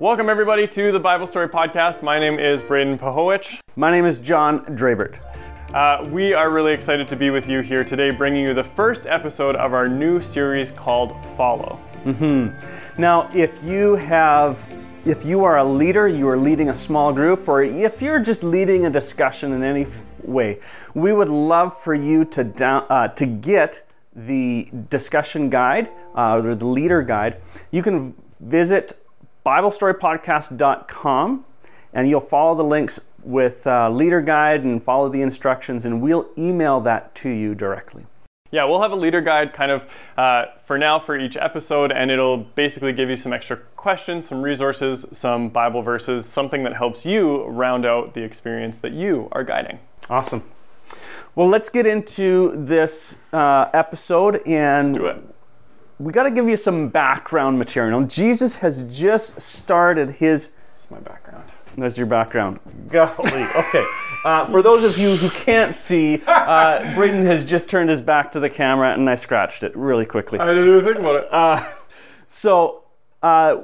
Welcome, everybody, to the Bible Story Podcast. My name is Braden Pahowich. My name is John Drabert. Uh, we are really excited to be with you here today, bringing you the first episode of our new series called Follow. Now, if you have, if you are a leader, you are leading a small group, or if you're just leading a discussion in any way, we would love for you to down, uh, to get the discussion guide uh, or the leader guide. You can visit BibleStoryPodcast.com, and you'll follow the links with uh, leader guide and follow the instructions, and we'll email that to you directly. Yeah, we'll have a leader guide kind of uh, for now for each episode, and it'll basically give you some extra questions, some resources, some Bible verses, something that helps you round out the experience that you are guiding. Awesome. Well, let's get into this uh, episode, and Do it. We got to give you some background material. Jesus has just started his. This is my background. There's your background. Golly. Okay. Uh, for those of you who can't see, uh, Braden has just turned his back to the camera, and I scratched it really quickly. I didn't even think about it. So, uh,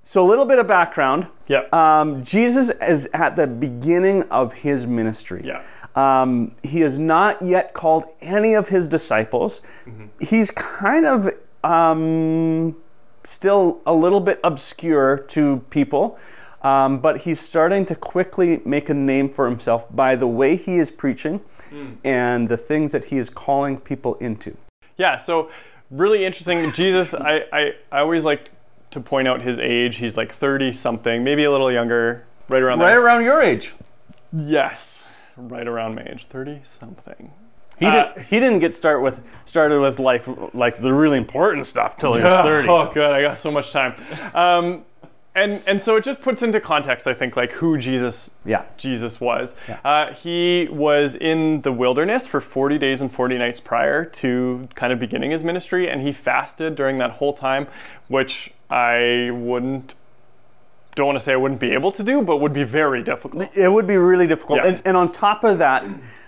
so a little bit of background. yeah. Um, Jesus is at the beginning of his ministry. Yeah. Um, he has not yet called any of his disciples. He's kind of um, still a little bit obscure to people, um, but he's starting to quickly make a name for himself by the way he is preaching and the things that he is calling people into. Yeah, so really interesting. Jesus, I, I, I always like to point out his age. He's like 30 something, maybe a little younger, right around Right there. around your age. Yes, right around my age, 30 something. He, Uh, did, he didn't get start with started with like like the really important stuff till he was 30. Oh, good. I got so much time. Um, and and so it just puts into context, I think, like who Jesus Yeah. Jesus was. Uh, he was in the wilderness for 40 days and 40 nights prior to kind of beginning his ministry, and he fasted during that whole time, which I wouldn't. Don't want to say I wouldn't be able to do, but would be very difficult. It would be really difficult. Yeah. And, and on top of that,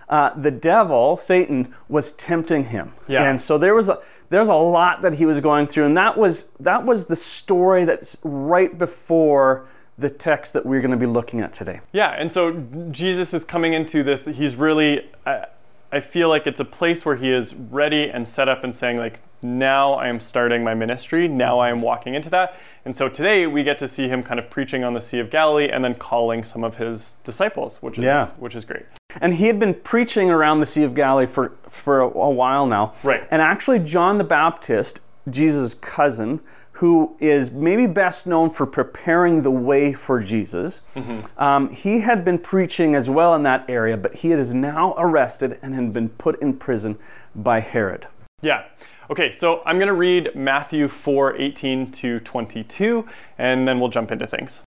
uh, the devil, Satan, was tempting him. Yeah. And so there was a there's a lot that he was going through, and that was that was the story that's right before the text that we're going to be looking at today. Yeah, and so Jesus is coming into this. He's really, I, I feel like it's a place where he is ready and set up and saying, like, now I am starting my ministry. Now I am walking into that. And so today we get to see him kind of preaching on the Sea of Galilee and then calling some of his disciples, which is Yeah. which is great. And he had been preaching around the Sea of Galilee for, for a, a while now. Right. And actually, John the Baptist, Jesus' cousin, who is maybe best known for preparing the way for Jesus, um, he had been preaching as well in that area, but he is now arrested and had been put in prison by Herod. Yeah. Okay, so I'm going to read Matthew 4 18 to 22, and then we'll jump into things.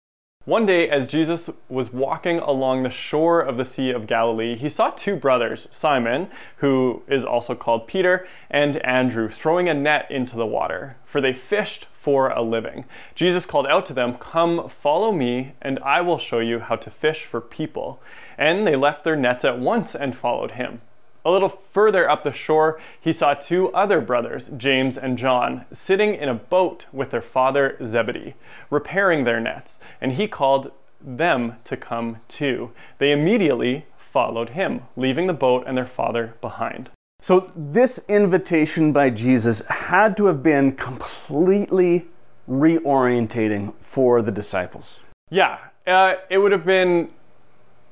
One day, as Jesus was walking along the shore of the Sea of Galilee, he saw two brothers, Simon, who is also called Peter, and Andrew, throwing a net into the water, for they fished for a living. Jesus called out to them, Come, follow me, and I will show you how to fish for people. And they left their nets at once and followed him. A little further up the shore, he saw two other brothers, James and John, sitting in a boat with their father Zebedee, repairing their nets, and he called them to come too. They immediately followed him, leaving the boat and their father behind. So, this invitation by Jesus had to have been completely reorientating for the disciples. Yeah, uh, it would have been.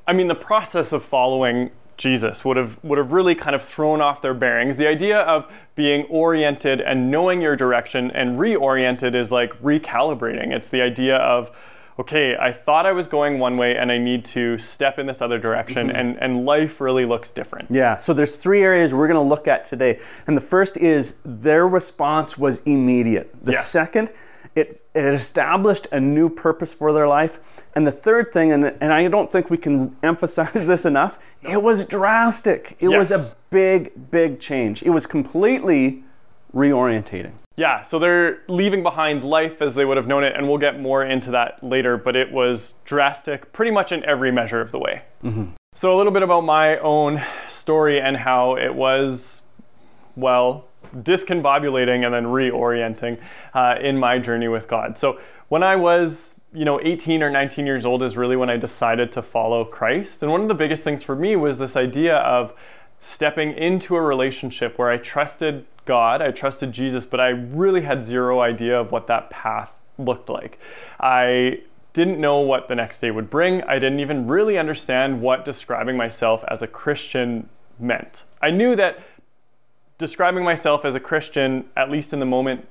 I mean, the process of following Jesus would have would have really kind of thrown off their bearings. The idea of being oriented and knowing your direction and reoriented is like recalibrating. It's the idea of okay, I thought I was going one way and I need to step in this other direction mm-hmm. and, and life really looks different. Yeah, so there's three areas we're going to look at today. And the first is their response was immediate. The Yeah. second, it, it established a new purpose for their life. And the third thing, and, and I don't think we can emphasize this enough, it was drastic. It was a big, big change. It was completely reorientating. Yeah, so they're leaving behind life as they would have known it, and we'll get more into that later, but it was drastic pretty much in every measure of the way. Mm-hmm. So, a little bit about my own story and how it was, well, discombobulating and then reorienting uh, in my journey with God. So, when I was you know, 18 or 19 years old is really when I decided to follow Christ. And one of the biggest things for me was this idea of stepping into a relationship where I trusted God, I trusted Jesus, but I really had zero idea of what that path looked like. I didn't know what the next day would bring. I didn't even really understand what describing myself as a Christian meant. I knew that describing myself as a Christian, at least in the moment,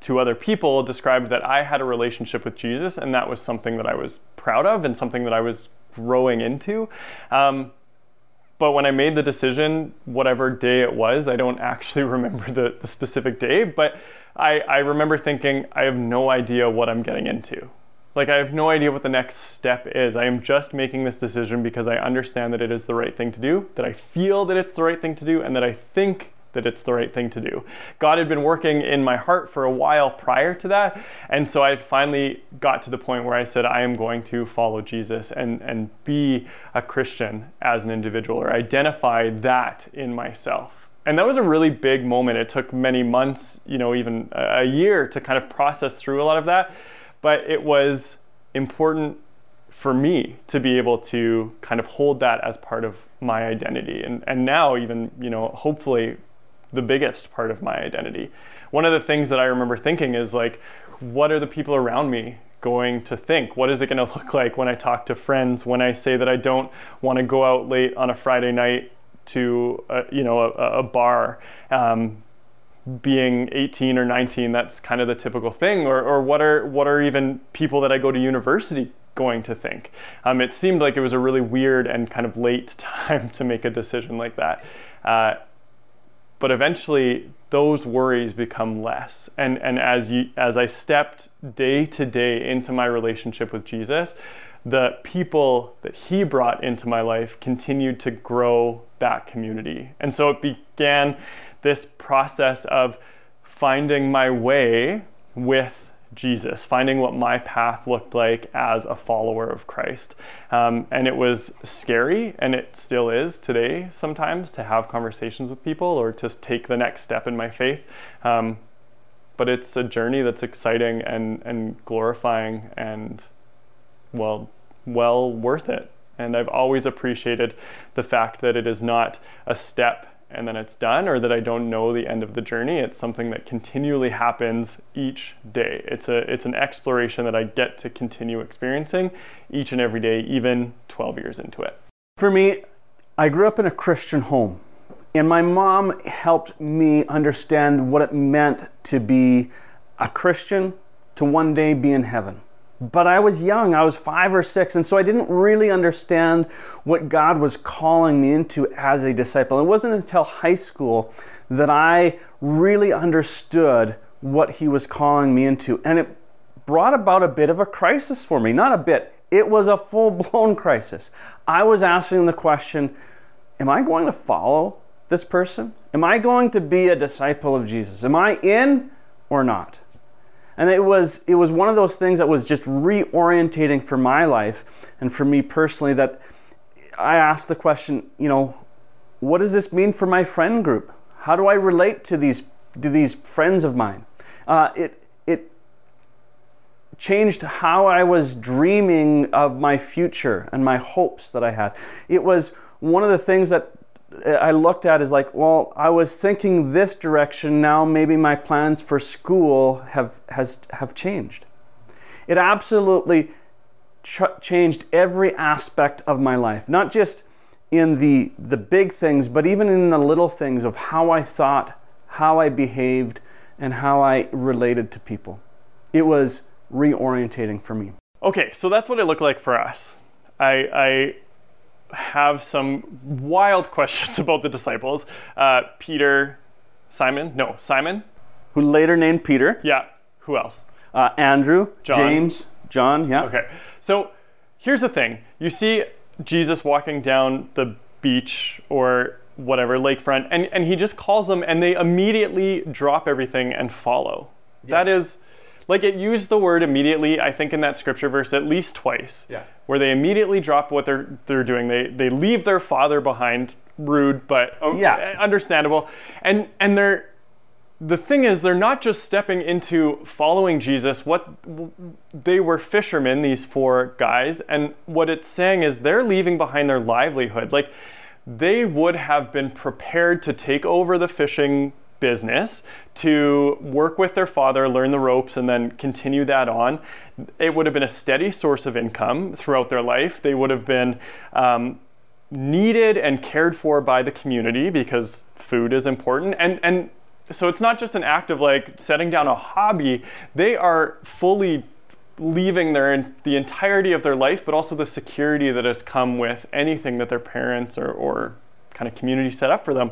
to other people described that I had a relationship with Jesus, and that was something that I was proud of and something that I was growing into. Um, but when I made the decision, whatever day it was, I don't actually remember the, the specific day, but I, I remember thinking, I have no idea what I'm getting into. Like, I have no idea what the next step is. I am just making this decision because I understand that it is the right thing to do, that I feel that it's the right thing to do, and that I think that it's the right thing to do. God had been working in my heart for a while prior to that, and so I finally got to the point where I said, I am going to follow Jesus and, and be a Christian as an individual, or identify that in myself. And that was a really big moment. It took many months, you know, even a year to kind of process through a lot of that, but it was important for me to be able to kind of hold that as part of my identity and, and now even you know hopefully the biggest part of my identity. One of the things that I remember thinking is like, what are the people around me going to think? What is it going to look like when I talk to friends? When I say that I don't want to go out late on a Friday night to a, you know a, a bar? Um, being 18 or 19, that's kind of the typical thing. Or, or what are what are even people that I go to university going to think? Um, it seemed like it was a really weird and kind of late time to make a decision like that. Uh, but eventually those worries become less. And and as you as i stepped day to day into my relationship with jesus the people that he brought into my life continued to grow that community. And so it began this process of finding my way with Jesus, finding what my path looked like as a follower of Christ. Um, and it was scary, and it still is today sometimes to have conversations with people or to take the next step in my faith. Um, but it's a journey that's exciting and, and glorifying and, well, well worth it. And I've always appreciated the fact that it is not a step and then it's done or that I don't know the end of the journey. It's something that continually happens each day. It's a it's an exploration that I get to continue experiencing each and every day even 12 years into it. For me, I grew up in a Christian home. And my mom helped me understand what it meant to be a Christian to one day be in heaven. But I was young, I was five or six, and so I didn't really understand what God was calling me into as a disciple. It wasn't until high school that I really understood what He was calling me into. And it brought about a bit of a crisis for me. Not a bit, it was a full blown crisis. I was asking the question Am I going to follow this person? Am I going to be a disciple of Jesus? Am I in or not? And it was, it was one of those things that was just reorientating for my life and for me personally that I asked the question, you know, what does this mean for my friend group? How do I relate to these, to these friends of mine? Uh, it, it changed how I was dreaming of my future and my hopes that I had. It was one of the things that Uh, I looked at is like, well, I was thinking this direction. Now maybe my plans for school have has have changed. It absolutely ch- changed every aspect of my life, not just in the the big things, but even in the little things of how I thought, how I behaved, and how I related to people. It was reorientating for me. Okay, so that's what it looked like for us. I, I have some wild questions about the disciples. Uh, Peter, Simon, no, Simon. Who later named Peter. Yeah. Who else? Uh, Andrew, John. James, John, yeah. Okay. So here's the thing you see Jesus walking down the beach or whatever, lakefront, and, and he just calls them and they immediately drop everything and follow. Yeah. That is like it used the word immediately, I think in that scripture verse at least twice. Yeah. Where they immediately drop what they're they're doing. They they leave their father behind. Rude, but oh, yeah. understandable. And and they're the thing is, they're not just stepping into following Jesus. What they were fishermen, these four guys, and what it's saying is they're leaving behind their livelihood. Like they would have been prepared to take over the fishing business, to work with their father, learn the ropes, and then continue that on. It would have been a steady source of income throughout their life. They would have been um, needed and cared for by the community because food is important. And and so it's not just an act of like setting down a hobby. They are fully leaving their the entirety of their life, but also the security that has come with anything that their parents or, or kind of community set up for them.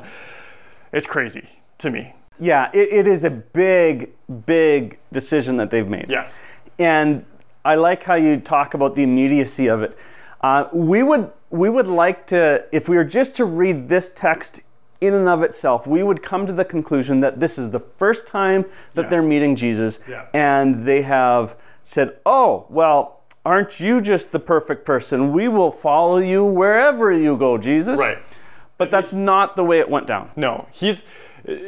It's crazy to me. Yeah, it, it is a big, big decision that they've made. Yes. And I like how you talk about the immediacy of it. Uh, we would we would like to, if we were just to read this text in and of itself, we would come to the conclusion that this is the first time that Yeah. they're meeting Jesus, Yeah. and they have said, "Oh, well, aren't you just the perfect person? We will follow you wherever you go, Jesus." Right. But that's not the way it went down. No, he's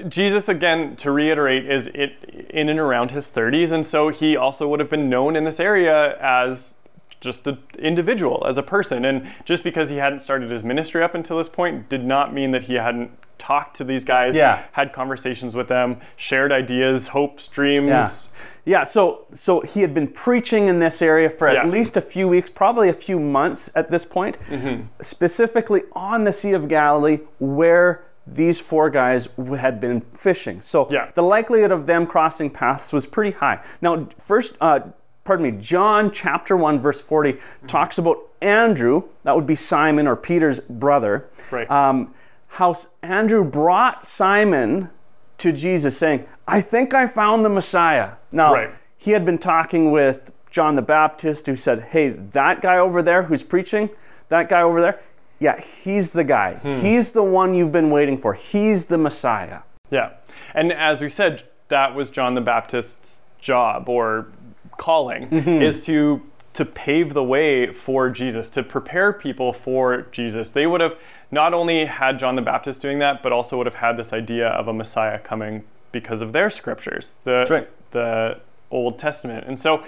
Jesus again. To reiterate, is it in and around his 30s, and so he also would have been known in this area as just an individual, as a person. And just because he hadn't started his ministry up until this point, did not mean that he hadn't talked to these guys, Yeah. had conversations with them, shared ideas, hopes, dreams. Yeah. Yeah, so so he had been preaching in this area for Yeah. at least a few weeks, probably a few months at this point, Mm-hmm. specifically on the Sea of Galilee where these four guys had been fishing. So Yeah. the likelihood of them crossing paths was pretty high. Now, first, uh, pardon me, John chapter 1, verse 40 Mm-hmm. talks about Andrew, that would be Simon or Peter's brother. Right. Um, how Andrew brought Simon to Jesus saying, I think I found the Messiah. Now, Right. he had been talking with John the Baptist who said, Hey, that guy over there who's preaching, that guy over there, yeah, he's the guy. Hmm. He's the one you've been waiting for. He's the Messiah. Yeah. And as we said, that was John the Baptist's job or calling is to to pave the way for Jesus, to prepare people for Jesus. They would have not only had John the Baptist doing that, but also would have had this idea of a Messiah coming because of their scriptures, the right. the Old Testament. And so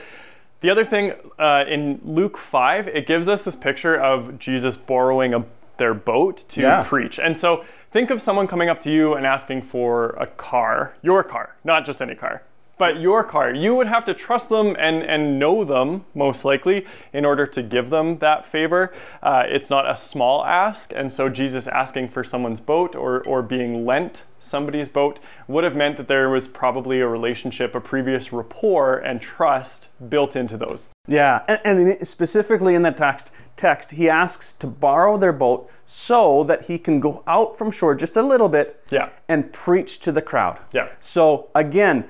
the other thing uh, in Luke 5, it gives us this picture of Jesus borrowing a, their boat to Yeah. preach. And so think of someone coming up to you and asking for a car, your car, not just any car, but your car. You would have to trust them and, and know them, most likely, in order to give them that favor. Uh, it's not a small ask. And so Jesus asking for someone's boat or, or being lent somebody's boat would have meant that there was probably a relationship, a previous rapport and trust built into those. Yeah, and, and specifically in the text, text, he asks to borrow their boat so that he can go out from shore just a little bit Yeah. and preach to the crowd. Yeah. So again,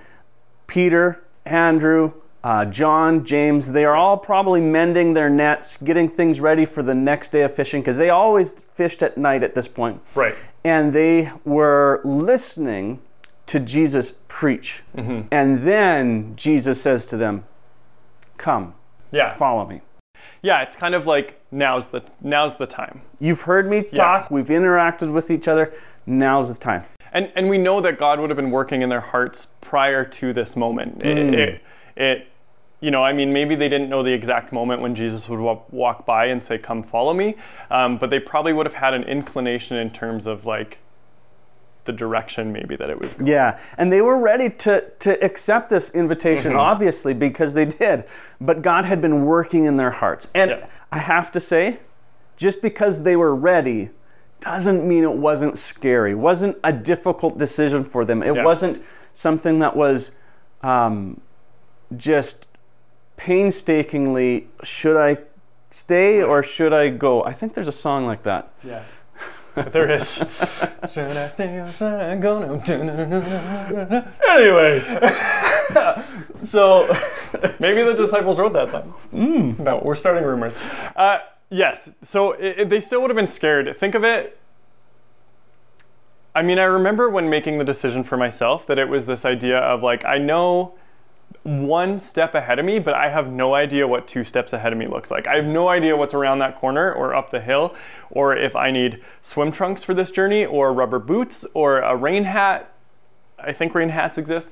Peter, Andrew, uh, John, James, they are all probably mending their nets, getting things ready for the next day of fishing because they always fished at night at this point. Right. And they were listening to Jesus preach. Mm-hmm. And then Jesus says to them, Come, Yeah. follow me. Yeah, it's kind of like now's the now's the time. You've heard me talk, we've interacted with each other, now's the time. And and we know that God would have been working in their hearts prior to this moment. It, it, it you know, I mean, maybe they didn't know the exact moment when Jesus would walk, walk by and say, "Come, follow me," um, but they probably would have had an inclination in terms of like the direction maybe that it was going. Yeah, and they were ready to, to accept this invitation, Mm-hmm. obviously, because they did. But God had been working in their hearts. And Yeah. I have to say, just because they were ready doesn't mean it wasn't scary, wasn't a difficult decision for them. It Yeah. wasn't something that was um, just painstakingly, should I stay or should I go? I think there's a song like that. Yeah. There is. should I stay or should I go? No. Anyways, so Maybe the disciples wrote that song. No, we're starting rumors. Uh, yes, so it, it- they still would have been scared. Think of it. I mean, I remember when making the decision for myself that it was this idea of like, I know one step ahead of me, but I have no idea what two steps ahead of me looks like. I have no idea what's around that corner or up the hill, or if I need swim trunks for this journey, or rubber boots, or a rain hat. I think rain hats exist.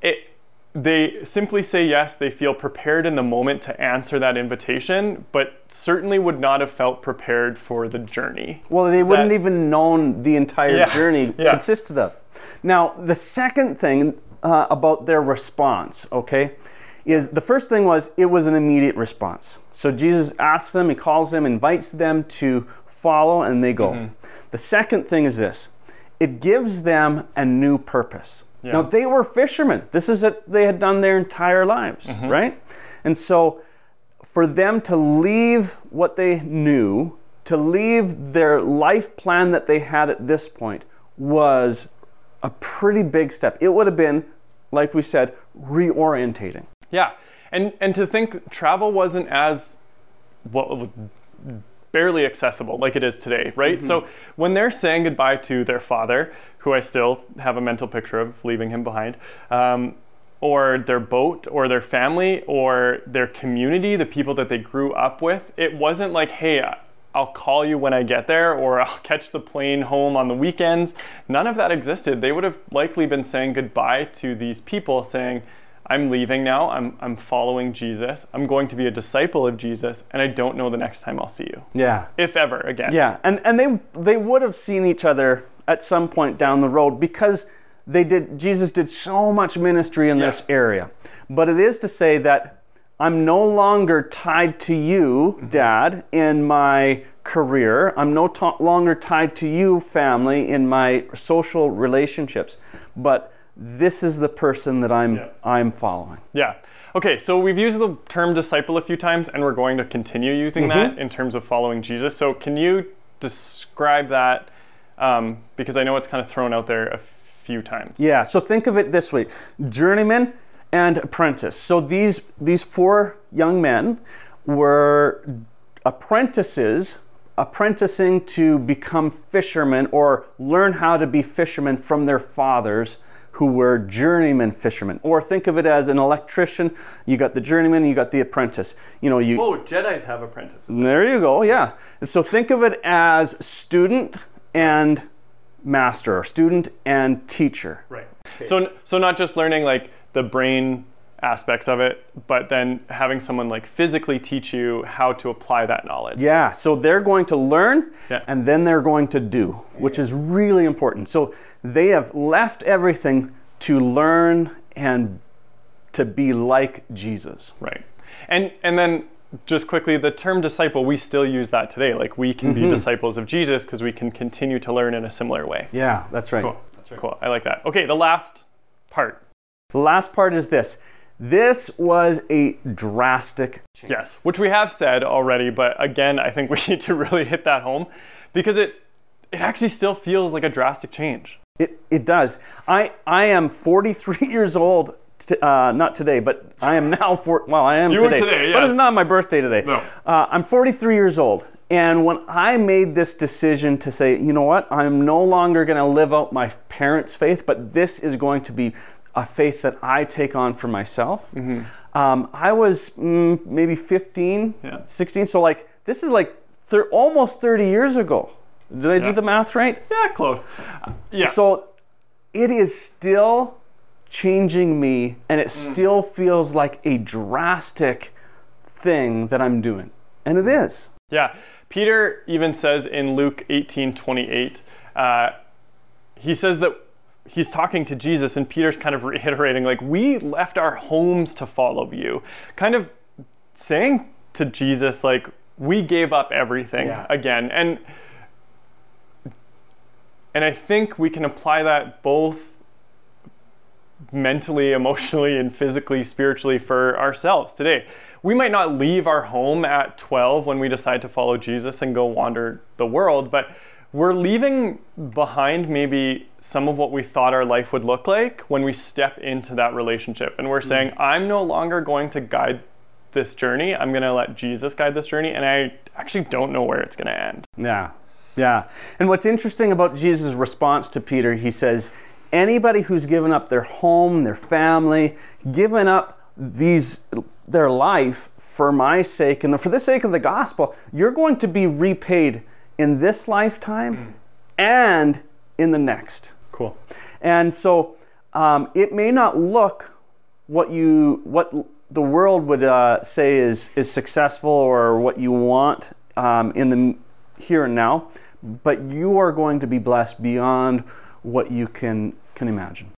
It they simply say yes, they feel prepared in the moment to answer that invitation, but certainly would not have felt prepared for the journey. Well, they Is wouldn't that- even known the entire Yeah, journey yeah. consisted of. Now, the second thing uh, about their response, okay, is the first thing was it was an immediate response. So Jesus asks them, he calls them, invites them to follow, and they go. Mm-hmm. The second thing is this it gives them a new purpose. Now, they were fishermen. This is what they had done their entire lives, Mm-hmm. right? And so, for them to leave what they knew, to leave their life plan that they had at this point, was a pretty big step. It would have been, like we said, reorientating. Yeah, and and to think travel wasn't as well barely accessible like it is today, right? So when they're saying goodbye to their father, who I still have a mental picture of leaving him behind, um, or their boat, or their family, or their community, the people that they grew up with, it wasn't like, hey. I'll call you when I get there, or I'll catch the plane home on the weekends. None of that existed. They would have likely been saying goodbye to these people, saying, I'm leaving now. I'm, I'm following Jesus. I'm going to be a disciple of Jesus, and I don't know the next time I'll see you, Yeah. if ever again. Yeah, and and they they would have seen each other at some point down the road because they did Jesus did so much ministry in this area. But it is to say that I'm no longer tied to you, dad, in my career. I'm no to- longer tied to you, family, in my social relationships. But this is the person that I'm Yeah. I'm following. Yeah. Okay, so we've used the term disciple a few times, and we're going to continue using that in terms of following Jesus. So, can you describe that? Um, because I know it's kind of thrown out there a few times. Yeah, so think of it this way journeyman and apprentice. So these, these four young men were apprentices, apprenticing to become fishermen or learn how to be fishermen from their fathers who were journeyman fishermen. Or think of it as an electrician. You got the journeyman, you got the apprentice. You know, you Oh, Jedi's have apprentices. there you go, yeah. So think of it as student and master, or student and teacher. Right. So, so not just learning like the brain aspects of it, but then having someone like physically teach you how to apply that knowledge. Yeah, so they're going to learn Yeah. and then they're going to do, which is really important. So they have left everything to learn and to be like Jesus. Right. And and then just quickly, the term disciple, we still use that today. Like we can Mm-hmm. be disciples of Jesus because we can continue to learn in a similar way. Yeah, that's right. Cool. that's Cool. I like that. Okay, the last part. The last part is this. This was a drastic change. Yes, which we have said already, but again, I think we need to really hit that home because it it actually still feels like a drastic change. It, it does. I, I am 43 years old, t- uh, not today, but I am now, for, well, I am You today. today, But it's not my birthday today. No. Uh, I'm 43 years old. And when I made this decision to say, you know what, I'm no longer going to live out my parents' faith, but this is going to be a faith that I take on for myself. Um, I was mm, maybe 15, Yeah. 16. So, like, this is like thir- almost 30 years ago. Did I do the math right? Yeah, close. Uh, yeah. So it is still changing me, and it still feels like a drastic thing that I'm doing. And it is. Yeah, Peter even says in Luke 18 28, uh, he says that he's talking to Jesus, and Peter's kind of reiterating, like, we left our homes to follow you. Kind of saying to Jesus, like, we gave up everything Yeah. again. And and I think we can apply that both mentally, emotionally, and physically, spiritually for ourselves today. We might not leave our home at 12 when we decide to follow Jesus and go wander the world, but we're leaving behind maybe some of what we thought our life would look like when we step into that relationship. And we're mm. saying, I'm no longer going to guide this journey. I'm going to let Jesus guide this journey, and I actually don't know where it's going to end. Yeah. Yeah. And what's interesting about Jesus' response to Peter, he says, anybody who's given up their home, their family, given up these their life for my sake and for the sake of the gospel, you're going to be repaid in this lifetime and in the next. Cool. And so um, it may not look what you what the world would uh, say is is successful or what you want um, in the here and now, but you are going to be blessed beyond what you can can imagine.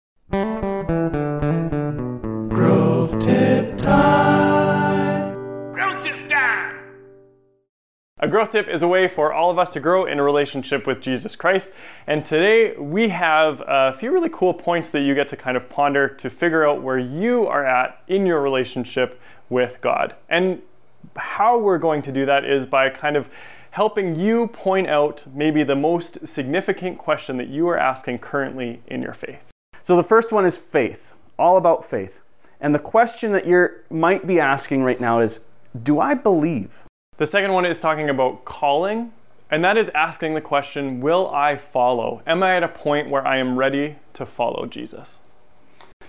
Growth tip time. Growth tip is a way for all of us to grow in a relationship with Jesus Christ. And today we have a few really cool points that you get to kind of ponder to figure out where you are at in your relationship with God. And how we're going to do that is by kind of helping you point out maybe the most significant question that you are asking currently in your faith. So the first one is faith, all about faith. And the question that you might be asking right now is Do I believe? The second one is talking about calling, and that is asking the question Will I follow? Am I at a point where I am ready to follow Jesus?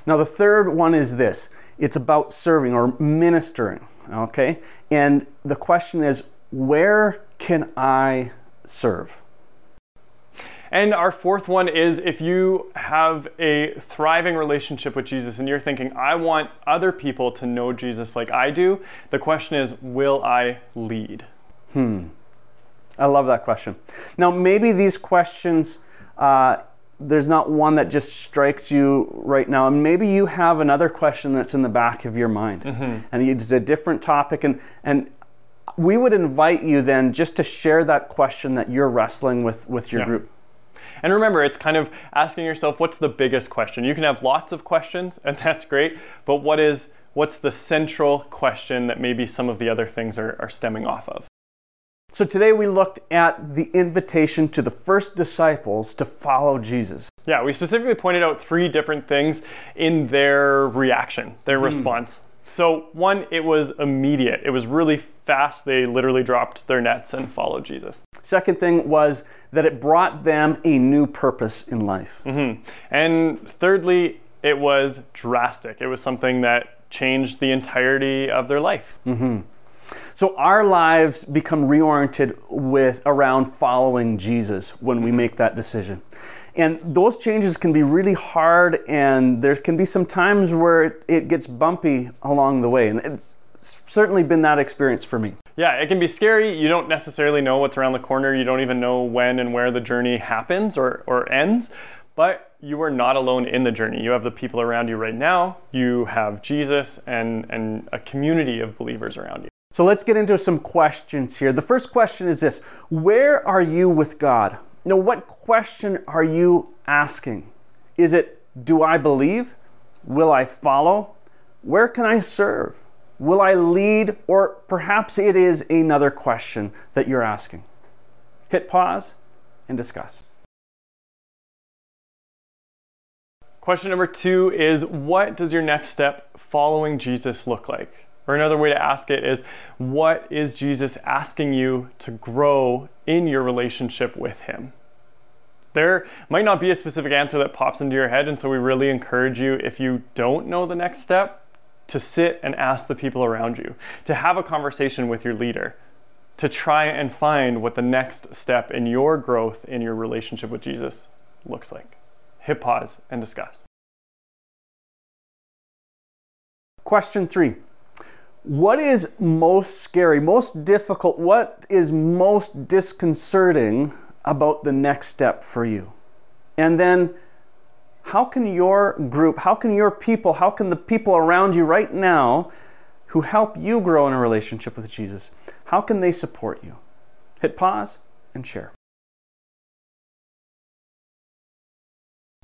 Now, the third one is this it's about serving or ministering, okay? And the question is Where can I serve? And our fourth one is if you have a thriving relationship with Jesus and you're thinking, I want other people to know Jesus like I do, the question is, will I lead? Hmm. I love that question. Now, maybe these questions, uh, there's not one that just strikes you right now. And maybe you have another question that's in the back of your mind. Mm-hmm. And it's a different topic. And, and we would invite you then just to share that question that you're wrestling with with your yeah. group. And remember, it's kind of asking yourself, what's the biggest question? You can have lots of questions, and that's great, but what is what's the central question that maybe some of the other things are, are stemming off of? So today we looked at the invitation to the first disciples to follow Jesus. Yeah, we specifically pointed out three different things in their reaction, their mm. response. So, one, it was immediate. It was really fast. They literally dropped their nets and followed Jesus. Second thing was that it brought them a new purpose in life. Mm-hmm. And thirdly, it was drastic. It was something that changed the entirety of their life. Mm-hmm. So our lives become reoriented with around following Jesus when we make that decision. And those changes can be really hard, and there can be some times where it gets bumpy along the way. And it's certainly been that experience for me. Yeah, it can be scary. You don't necessarily know what's around the corner. You don't even know when and where the journey happens or, or ends. But you are not alone in the journey. You have the people around you right now. You have Jesus and, and a community of believers around you. So let's get into some questions here. The first question is this Where are you with God? Now, what question are you asking? Is it, do I believe? Will I follow? Where can I serve? Will I lead? Or perhaps it is another question that you're asking. Hit pause and discuss. Question number two is What does your next step following Jesus look like? Or another way to ask it is What is Jesus asking you to grow in your relationship with Him? There might not be a specific answer that pops into your head, and so we really encourage you, if you don't know the next step, to sit and ask the people around you, to have a conversation with your leader, to try and find what the next step in your growth in your relationship with Jesus looks like. Hit pause and discuss. Question three what is most scary, most difficult, what is most disconcerting about the next step for you? And then, how can your group, how can your people, how can the people around you right now who help you grow in a relationship with Jesus, how can they support you? Hit pause and share.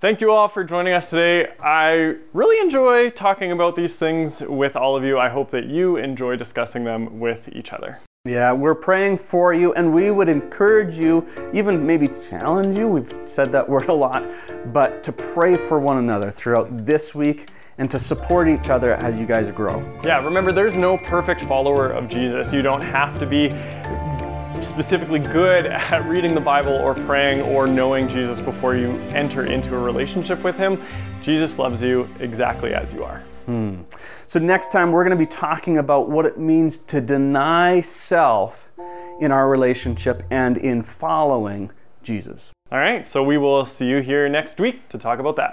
Thank you all for joining us today. I really enjoy talking about these things with all of you. I hope that you enjoy discussing them with each other. Yeah, we're praying for you, and we would encourage you, even maybe challenge you. We've said that word a lot, but to pray for one another throughout this week and to support each other as you guys grow. Yeah, remember, there's no perfect follower of Jesus. You don't have to be specifically good at reading the Bible or praying or knowing Jesus before you enter into a relationship with Him. Jesus loves you exactly as you are. Hmm. So, next time we're going to be talking about what it means to deny self in our relationship and in following Jesus. All right, so we will see you here next week to talk about that.